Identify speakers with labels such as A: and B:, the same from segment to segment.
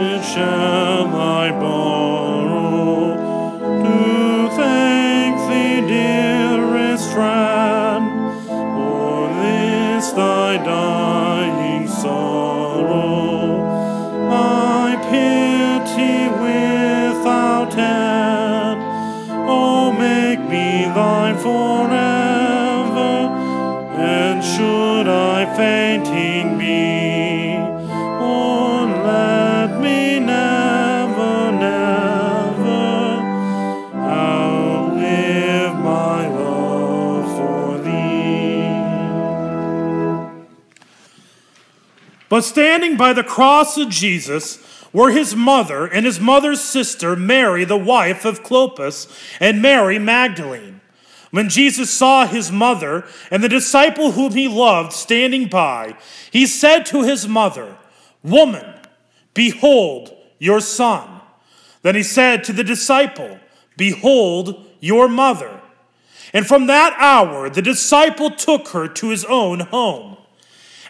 A: which shall I borrow
B: But standing by the cross of Jesus were his mother and his mother's sister, Mary, the wife of Clopas, and Mary Magdalene. When Jesus saw his mother and the disciple whom he loved standing by, he said to his mother, Woman, behold your son. Then he said to the disciple, Behold your mother. And from that hour the disciple took her to his own home.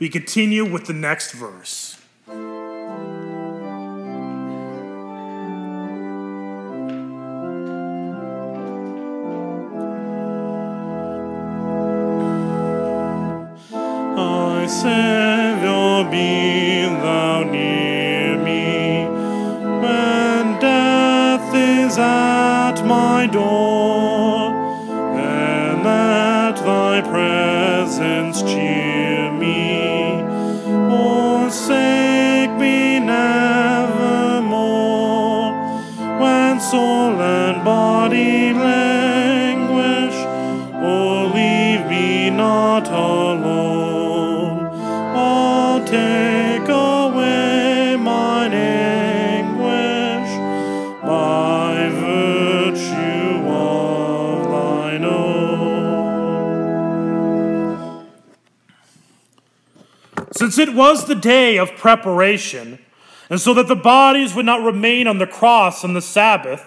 B: We continue with the next verse.
A: My Savior, body languish. Leave me not alone, take away mine anguish virtue of thine own.
B: Since it was the day of preparation, and so that the bodies would not remain on the cross on the Sabbath,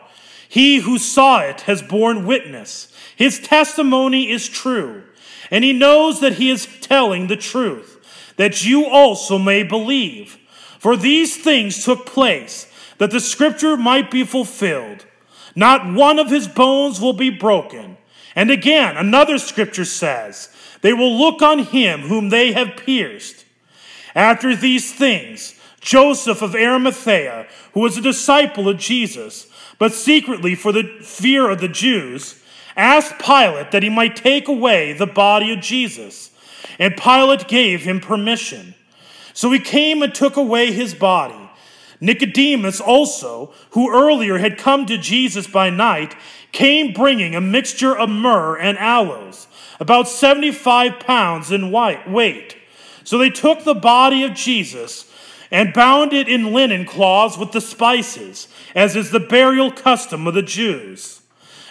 B: He who saw it has borne witness. His testimony is true, and he knows that he is telling the truth, that you also may believe. For these things took place, that the scripture might be fulfilled. Not one of his bones will be broken. And again, another scripture says, They will look on him whom they have pierced. After these things, Joseph of Arimathea, who was a disciple of Jesus, but secretly for the fear of the Jews, asked Pilate that he might take away the body of Jesus. And Pilate gave him permission. So he came and took away his body. Nicodemus also, who earlier had come to Jesus by night, came bringing a mixture of myrrh and aloes, about 75 pounds in weight. So they took the body of Jesus and bound it in linen cloths with the spices, as is the burial custom of the Jews.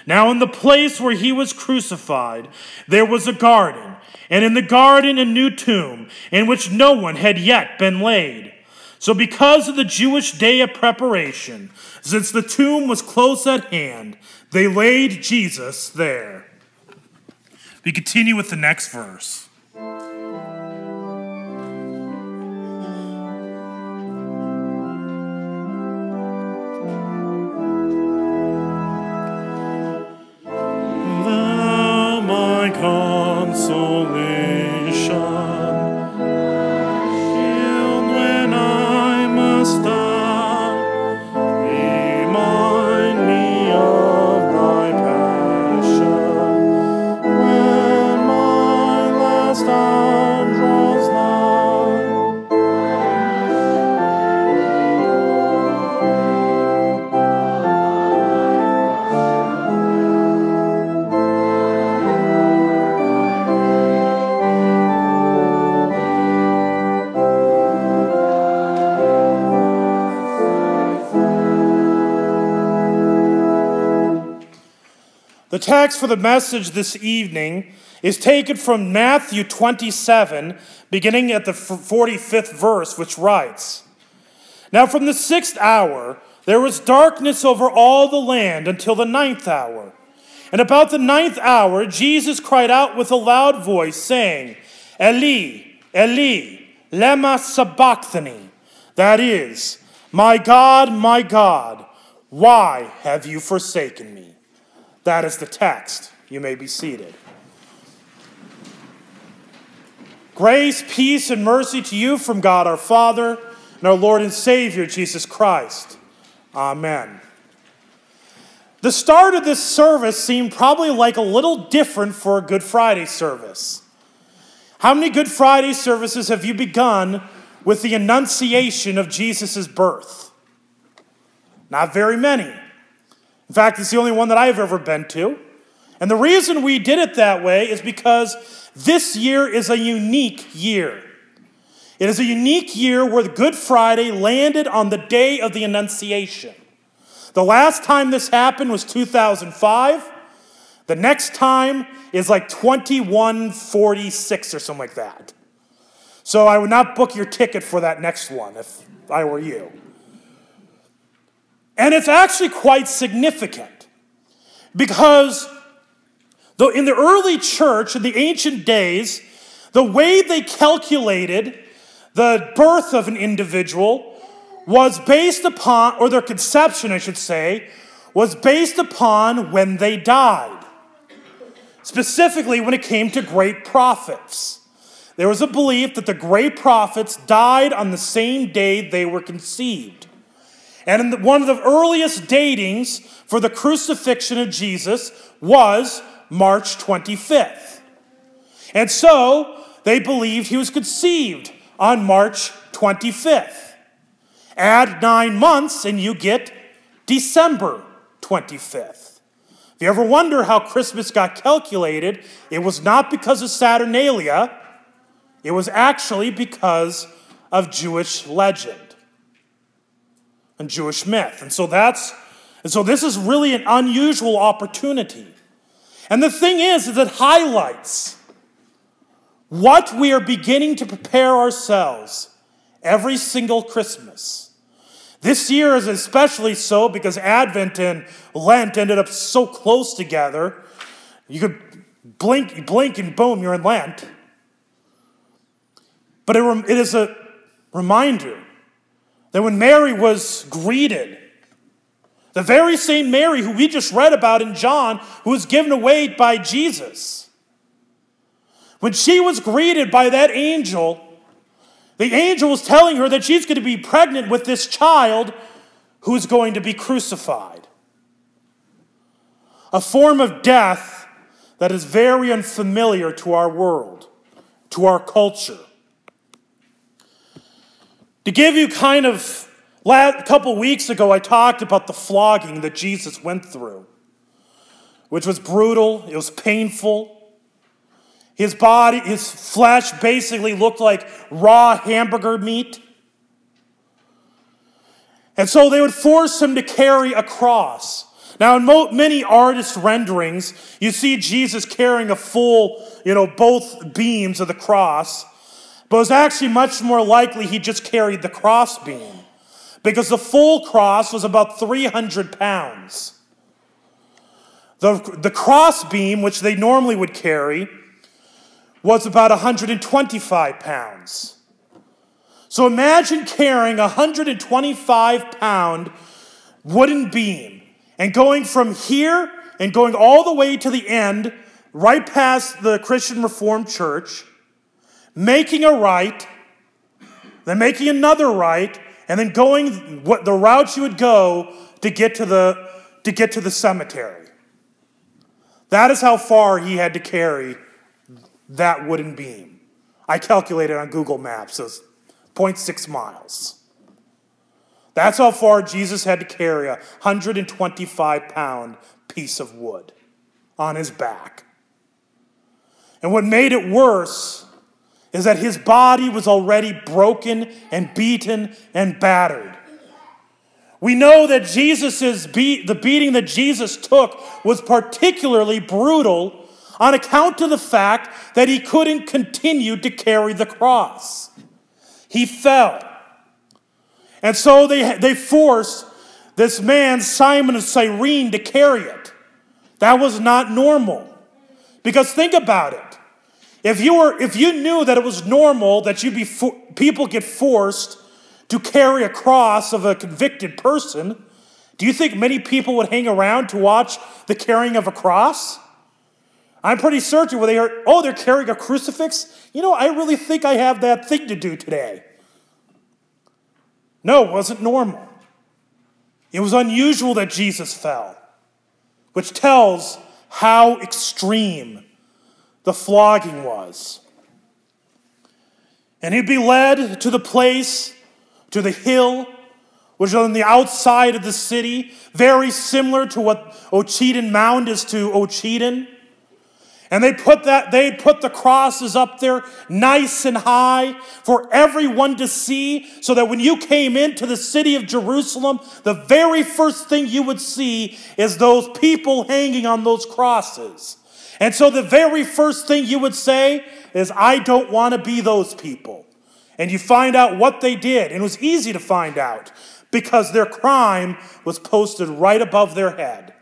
B: Now, in the place where he was crucified, there was a garden, and in the garden a new tomb, in which no one had yet been laid. So, because of the Jewish day of preparation, since the tomb was close at hand, they laid Jesus there. We continue with the next verse. The text for the message this evening is taken from Matthew 27, beginning at the 45th verse, which writes Now from the sixth hour there was darkness over all the land until the ninth hour. And about the ninth hour, Jesus cried out with a loud voice, saying, Eli, Eli, lema sabachthani. That is, My God, my God, why have you forsaken me? That is the text. You may be seated. Grace, peace, and mercy to you from God our Father and our Lord and Savior, Jesus Christ. Amen. The start of this service seemed probably like a little different for a Good Friday service. How many Good Friday services have you begun with the annunciation of Jesus' birth? Not very many. In fact, it's the only one that I've ever been to. And the reason we did it that way is because this year is a unique year. It is a unique year where Good Friday landed on the day of the Annunciation. The last time this happened was 2005. The next time is like 2146 or something like that. So I would not book your ticket for that next one if I were you. And it's actually quite significant because though in the early church, in the ancient days, the way they calculated the birth of an individual was based upon, or their conception, I should say, was based upon when they died. Specifically, when it came to great prophets. There was a belief that the great prophets died on the same day they were conceived. And the, one of the earliest datings for the crucifixion of Jesus was March 25th. And so they believed he was conceived on March 25th. Add nine months and you get December 25th. If you ever wonder how Christmas got calculated, it was not because of Saturnalia, it was actually because of Jewish legend and Jewish myth. And so that's and so this is really an unusual opportunity. And the thing is, is it highlights what we are beginning to prepare ourselves every single Christmas. This year is especially so because Advent and Lent ended up so close together. You could blink, blink, and boom, you're in Lent. But it, it is a reminder that when Mary was greeted, the very same Mary who we just read about in John, who was given away by Jesus, when she was greeted by that angel, the angel was telling her that she's going to be pregnant with this child who is going to be crucified. A form of death that is very unfamiliar to our world, to our culture. To give you kind of, a couple weeks ago, I talked about the flogging that Jesus went through, which was brutal, it was painful. His body, his flesh basically looked like raw hamburger meat. And so they would force him to carry a cross. Now, in mo- many artist renderings, you see Jesus carrying a full, you know, both beams of the cross. But it was actually much more likely he just carried the crossbeam because the full cross was about 300 pounds. The, the crossbeam, which they normally would carry, was about 125 pounds. So imagine carrying a 125 pound wooden beam and going from here and going all the way to the end, right past the Christian Reformed Church making a right, then making another right, and then going what the route you would go to get to the to get to the cemetery. That is how far he had to carry that wooden beam. I calculated on Google Maps, so it's 0.6 miles. That's how far Jesus had to carry a 125 pound piece of wood on his back. And what made it worse is that his body was already broken and beaten and battered. We know that Jesus's beat, the beating that Jesus took was particularly brutal on account of the fact that he couldn't continue to carry the cross. He fell. And so they, they forced this man, Simon of Cyrene, to carry it. That was not normal. Because think about it. If you, were, if you knew that it was normal that you be people get forced to carry a cross of a convicted person, do you think many people would hang around to watch the carrying of a cross? I'm pretty certain when they heard, oh, they're carrying a crucifix. You know, I really think I have that thing to do today. No, it wasn't normal. It was unusual that Jesus fell, which tells how extreme the flogging was. And he'd be led to the place, to the hill, which is on the outside of the city, very similar to what Ouachita Mound is to Ouachita. And they put that they put the crosses up there nice and high for everyone to see so that when you came into the city of Jerusalem the very first thing you would see is those people hanging on those crosses. And so the very first thing you would say is I don't want to be those people. And you find out what they did and it was easy to find out because their crime was posted right above their head.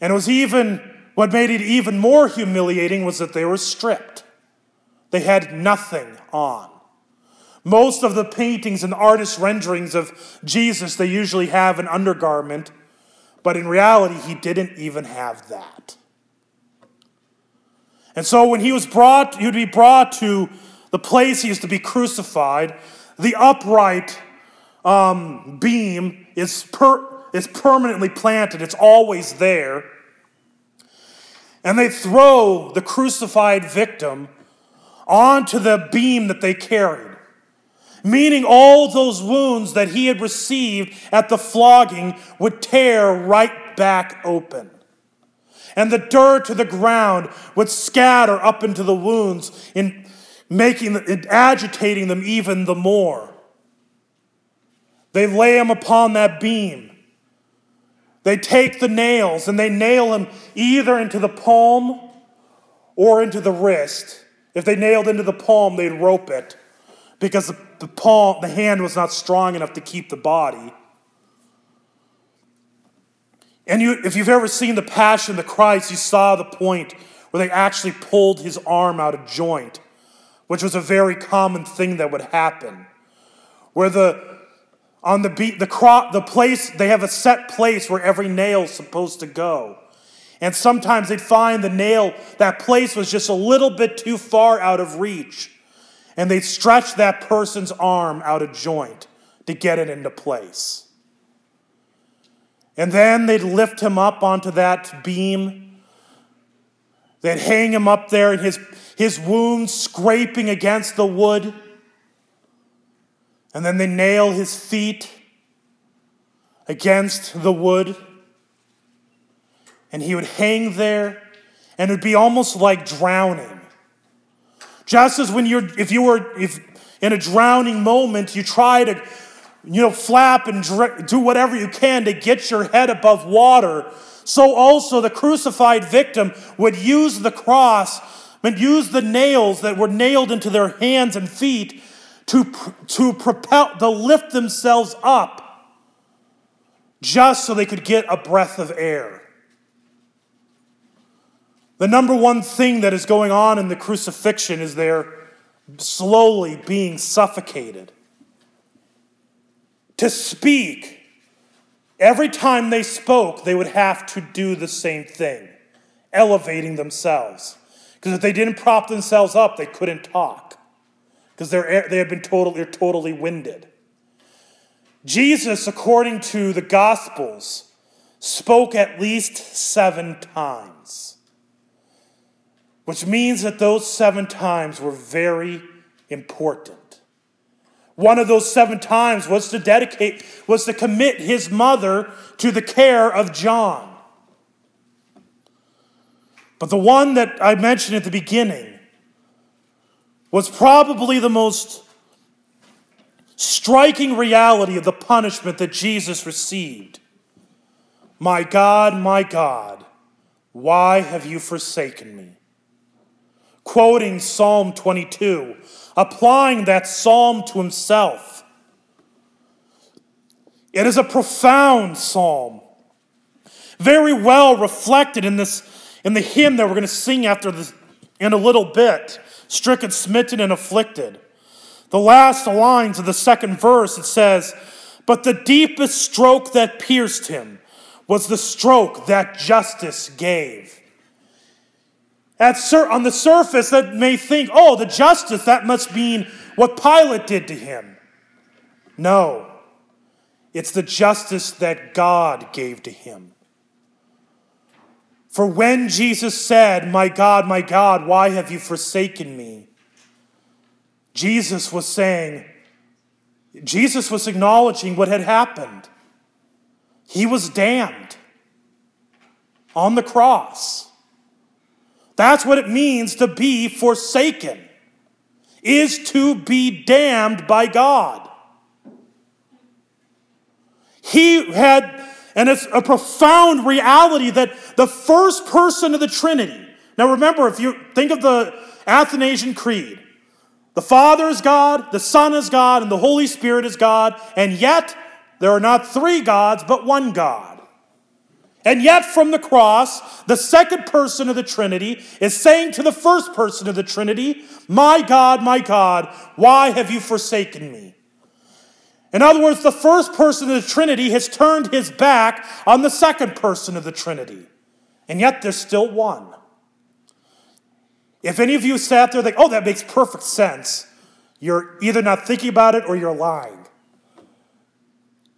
B: And it was even what made it even more humiliating was that they were stripped. They had nothing on. Most of the paintings and artist renderings of Jesus, they usually have an undergarment, but in reality, he didn't even have that. And so when he was brought, he would be brought to the place he is to be crucified, the upright um, beam is, per, is permanently planted, it's always there. And they throw the crucified victim onto the beam that they carried, meaning all those wounds that he had received at the flogging would tear right back open. And the dirt to the ground would scatter up into the wounds, in making it agitating them even the more. They lay him upon that beam. They take the nails and they nail him either into the palm or into the wrist. If they nailed into the palm, they'd rope it because the, the palm, the hand was not strong enough to keep the body. And you, if you've ever seen the Passion of the Christ, you saw the point where they actually pulled his arm out of joint, which was a very common thing that would happen. Where the on the beat, the crop, the place, they have a set place where every nail's supposed to go. And sometimes they'd find the nail, that place was just a little bit too far out of reach. And they'd stretch that person's arm out of joint to get it into place. And then they'd lift him up onto that beam. They'd hang him up there, and his, his wounds scraping against the wood. And then they nail his feet against the wood. And he would hang there, and it would be almost like drowning. Just as when you're, if you were, if in a drowning moment, you try to, you know, flap and do whatever you can to get your head above water, so also the crucified victim would use the cross and use the nails that were nailed into their hands and feet to, to propel, to lift themselves up just so they could get a breath of air. The number one thing that is going on in the crucifixion is they're slowly being suffocated. To speak, every time they spoke, they would have to do the same thing, elevating themselves. Because if they didn't prop themselves up, they couldn't talk because they have been totally, they're totally winded. Jesus, according to the Gospels, spoke at least seven times, which means that those seven times were very important. One of those seven times was to dedicate, was to commit his mother to the care of John. But the one that I mentioned at the beginning was probably the most striking reality of the punishment that Jesus received. My God, my God, why have you forsaken me? Quoting Psalm 22, applying that psalm to himself. It is a profound psalm, very well reflected in this in the hymn that we're going to sing after this in a little bit, stricken, smitten, and afflicted. The last lines of the second verse, it says, But the deepest stroke that pierced him was the stroke that justice gave. At sur- on the surface, that may think, oh, the justice, that must mean what Pilate did to him. No, it's the justice that God gave to him. For when Jesus said, My God, my God, why have you forsaken me? Jesus was saying, Jesus was acknowledging what had happened. He was damned on the cross. That's what it means to be forsaken, is to be damned by God. He had, and it's a profound reality that the first person of the Trinity, now remember, if you think of the Athanasian Creed, the Father is God, the Son is God, and the Holy Spirit is God, and yet there are not three gods, but one God. And yet, from the cross, the second person of the Trinity is saying to the first person of the Trinity, My God, my God, why have you forsaken me? In other words, the first person of the Trinity has turned his back on the second person of the Trinity. And yet, there's still one. If any of you sat there think, oh, that makes perfect sense, you're either not thinking about it or you're lying.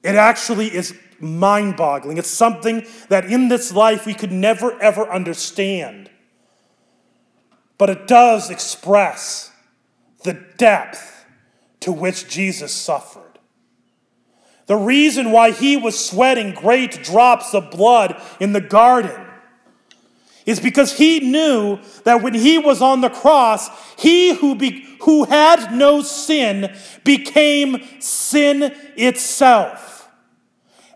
B: It actually is mind boggling. It's something that in this life we could never, ever understand. But it does express the depth to which Jesus suffered. The reason why he was sweating great drops of blood in the garden is because he knew that when he was on the cross, he who, be, who had no sin became sin itself.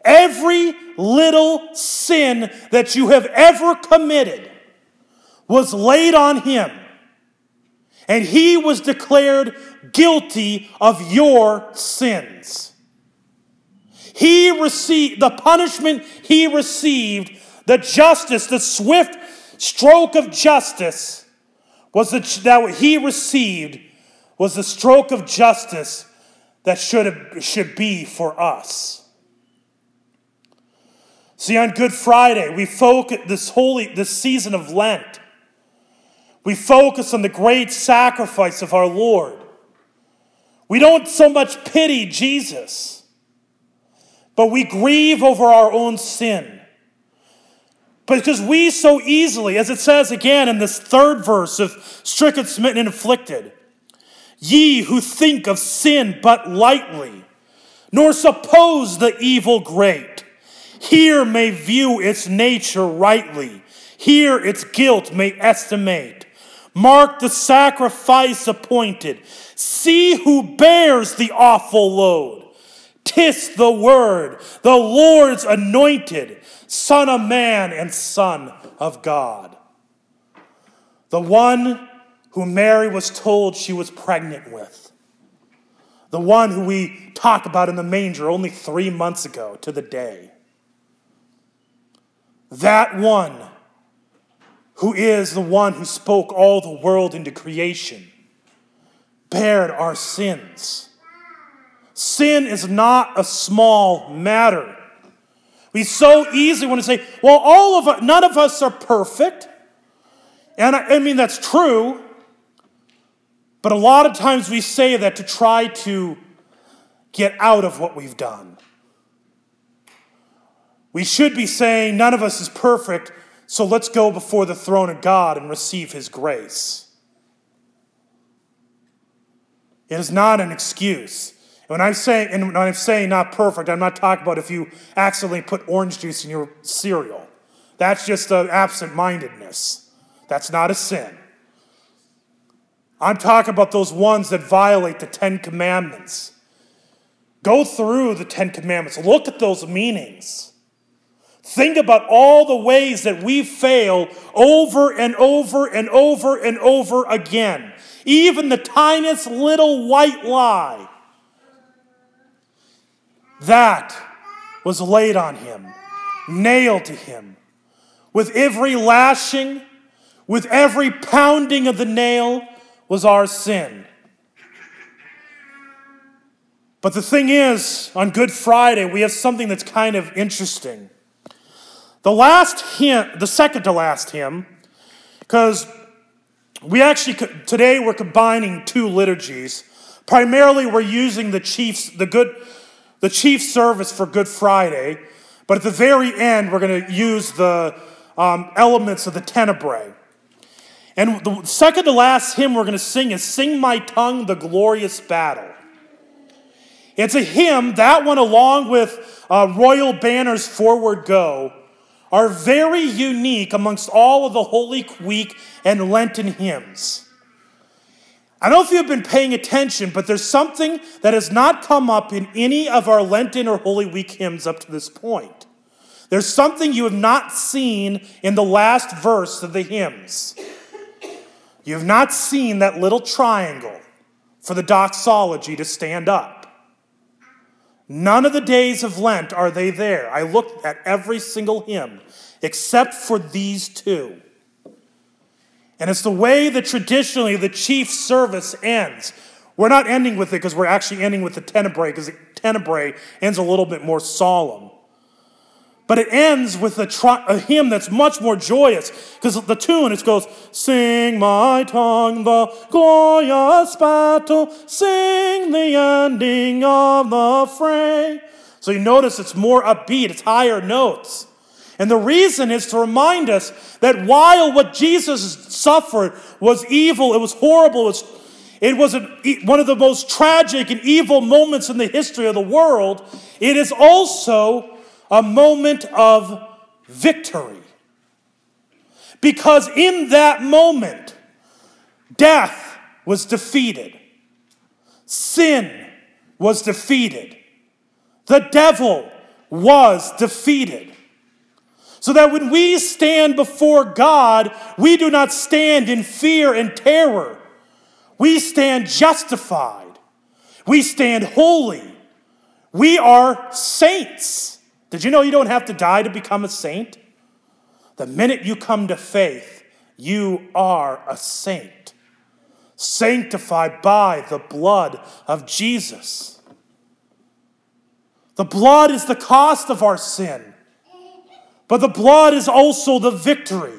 B: Every little sin that you have ever committed was laid on him, and he was declared guilty of your sins. He received the punishment he received, the justice, the swift stroke of justice was the, that he received was the stroke of justice that should, have, should be for us. See, on Good Friday, we focus this holy this season of Lent. We focus on the great sacrifice of our Lord. We don't so much pity Jesus, but we grieve over our own sin. Because we so easily, as it says again in this third verse of stricken, smitten, and afflicted, ye who think of sin but lightly, nor suppose the evil great here may view its nature rightly. Here its guilt may estimate. Mark the sacrifice appointed. See who bears the awful load. Tis the word, the Lord's anointed, Son of man and Son of God. The one who Mary was told she was pregnant with. The one who we talk about in the manger only three months ago to the day that one who is the one who spoke all the world into creation, bared our sins. Sin is not a small matter. We so easily want to say, well, all of us, none of us are perfect. And I, I mean, that's true. But a lot of times we say that to try to get out of what we've done. We should be saying, none of us is perfect, so let's go before the throne of God and receive his grace. It is not an excuse. When I'm saying, and when I'm saying not perfect, I'm not talking about if you accidentally put orange juice in your cereal. That's just an absent mindedness. That's not a sin. I'm talking about those ones that violate the Ten Commandments Go through the Ten Commandments, look at those meanings. Think about all the ways that we fail over and over and over and over again. Even the tiniest little white lie. That was laid on him, nailed to him. With every lashing, with every pounding of the nail, was our sin. But the thing is, on Good Friday, we have something that's kind of interesting. The last hymn, the second to last hymn, because we actually, today we're combining two liturgies. Primarily, we're using the chief's, the good, the chief service for Good Friday, but at the very end, we're going to use the um, elements of the tenebrae. And the second to last hymn we're going to sing is Sing My Tongue the Glorious Battle. It's a hymn, that one along with uh, Royal Banner's Forward Go, are very unique amongst all of the Holy Week and Lenten hymns. I don't know if you've been paying attention, but there's something that has not come up in any of our Lenten or Holy Week hymns up to this point. There's something you have not seen in the last verse of the hymns. You have not seen that little triangle for the doxology to stand up. None of the days of Lent are they there. I looked at every single hymn except for these two. And it's the way that traditionally the chief service ends. We're not ending with it because we're actually ending with the tenebrae because the tenebrae ends a little bit more solemn. But it ends with a, tri- a hymn that's much more joyous because the tune it goes, Sing my tongue the glorious battle, sing the ending of the fray. So you notice it's more upbeat, it's higher notes. And the reason is to remind us that while what Jesus suffered was evil, it was horrible, it was, it was one of the most tragic and evil moments in the history of the world, it is also a moment of victory. Because in that moment, death was defeated, sin was defeated, the devil was defeated. So that when we stand before God, we do not stand in fear and terror. We stand justified. We stand holy. We are saints. Did you know you don't have to die to become a saint? The minute you come to faith, you are a saint, sanctified by the blood of Jesus. The blood is the cost of our sin, but the blood is also the victory.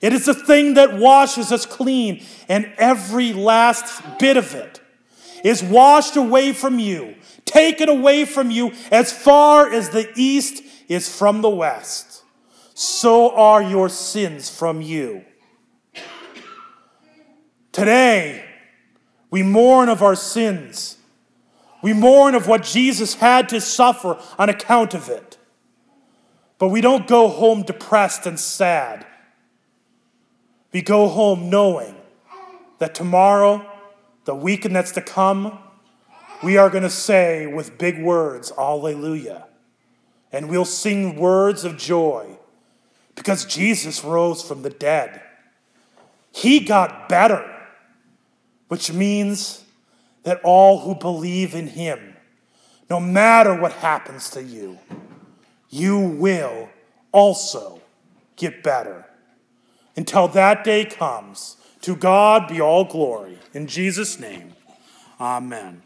B: It is the thing that washes us clean, and every last bit of it is washed away from you taken away from you as far as the east is from the west. So are your sins from you. Today, we mourn of our sins. We mourn of what Jesus had to suffer on account of it. But we don't go home depressed and sad. We go home knowing that tomorrow, the weekend that's to come, we are going to say with big words, Alleluia. And we'll sing words of joy because Jesus rose from the dead. He got better, which means that all who believe in him, no matter what happens to you, you will also get better. Until that day comes, to God be all glory. In Jesus' name, amen.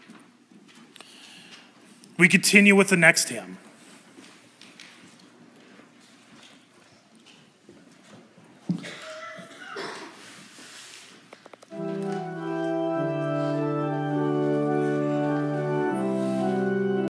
B: We continue with the next hymn.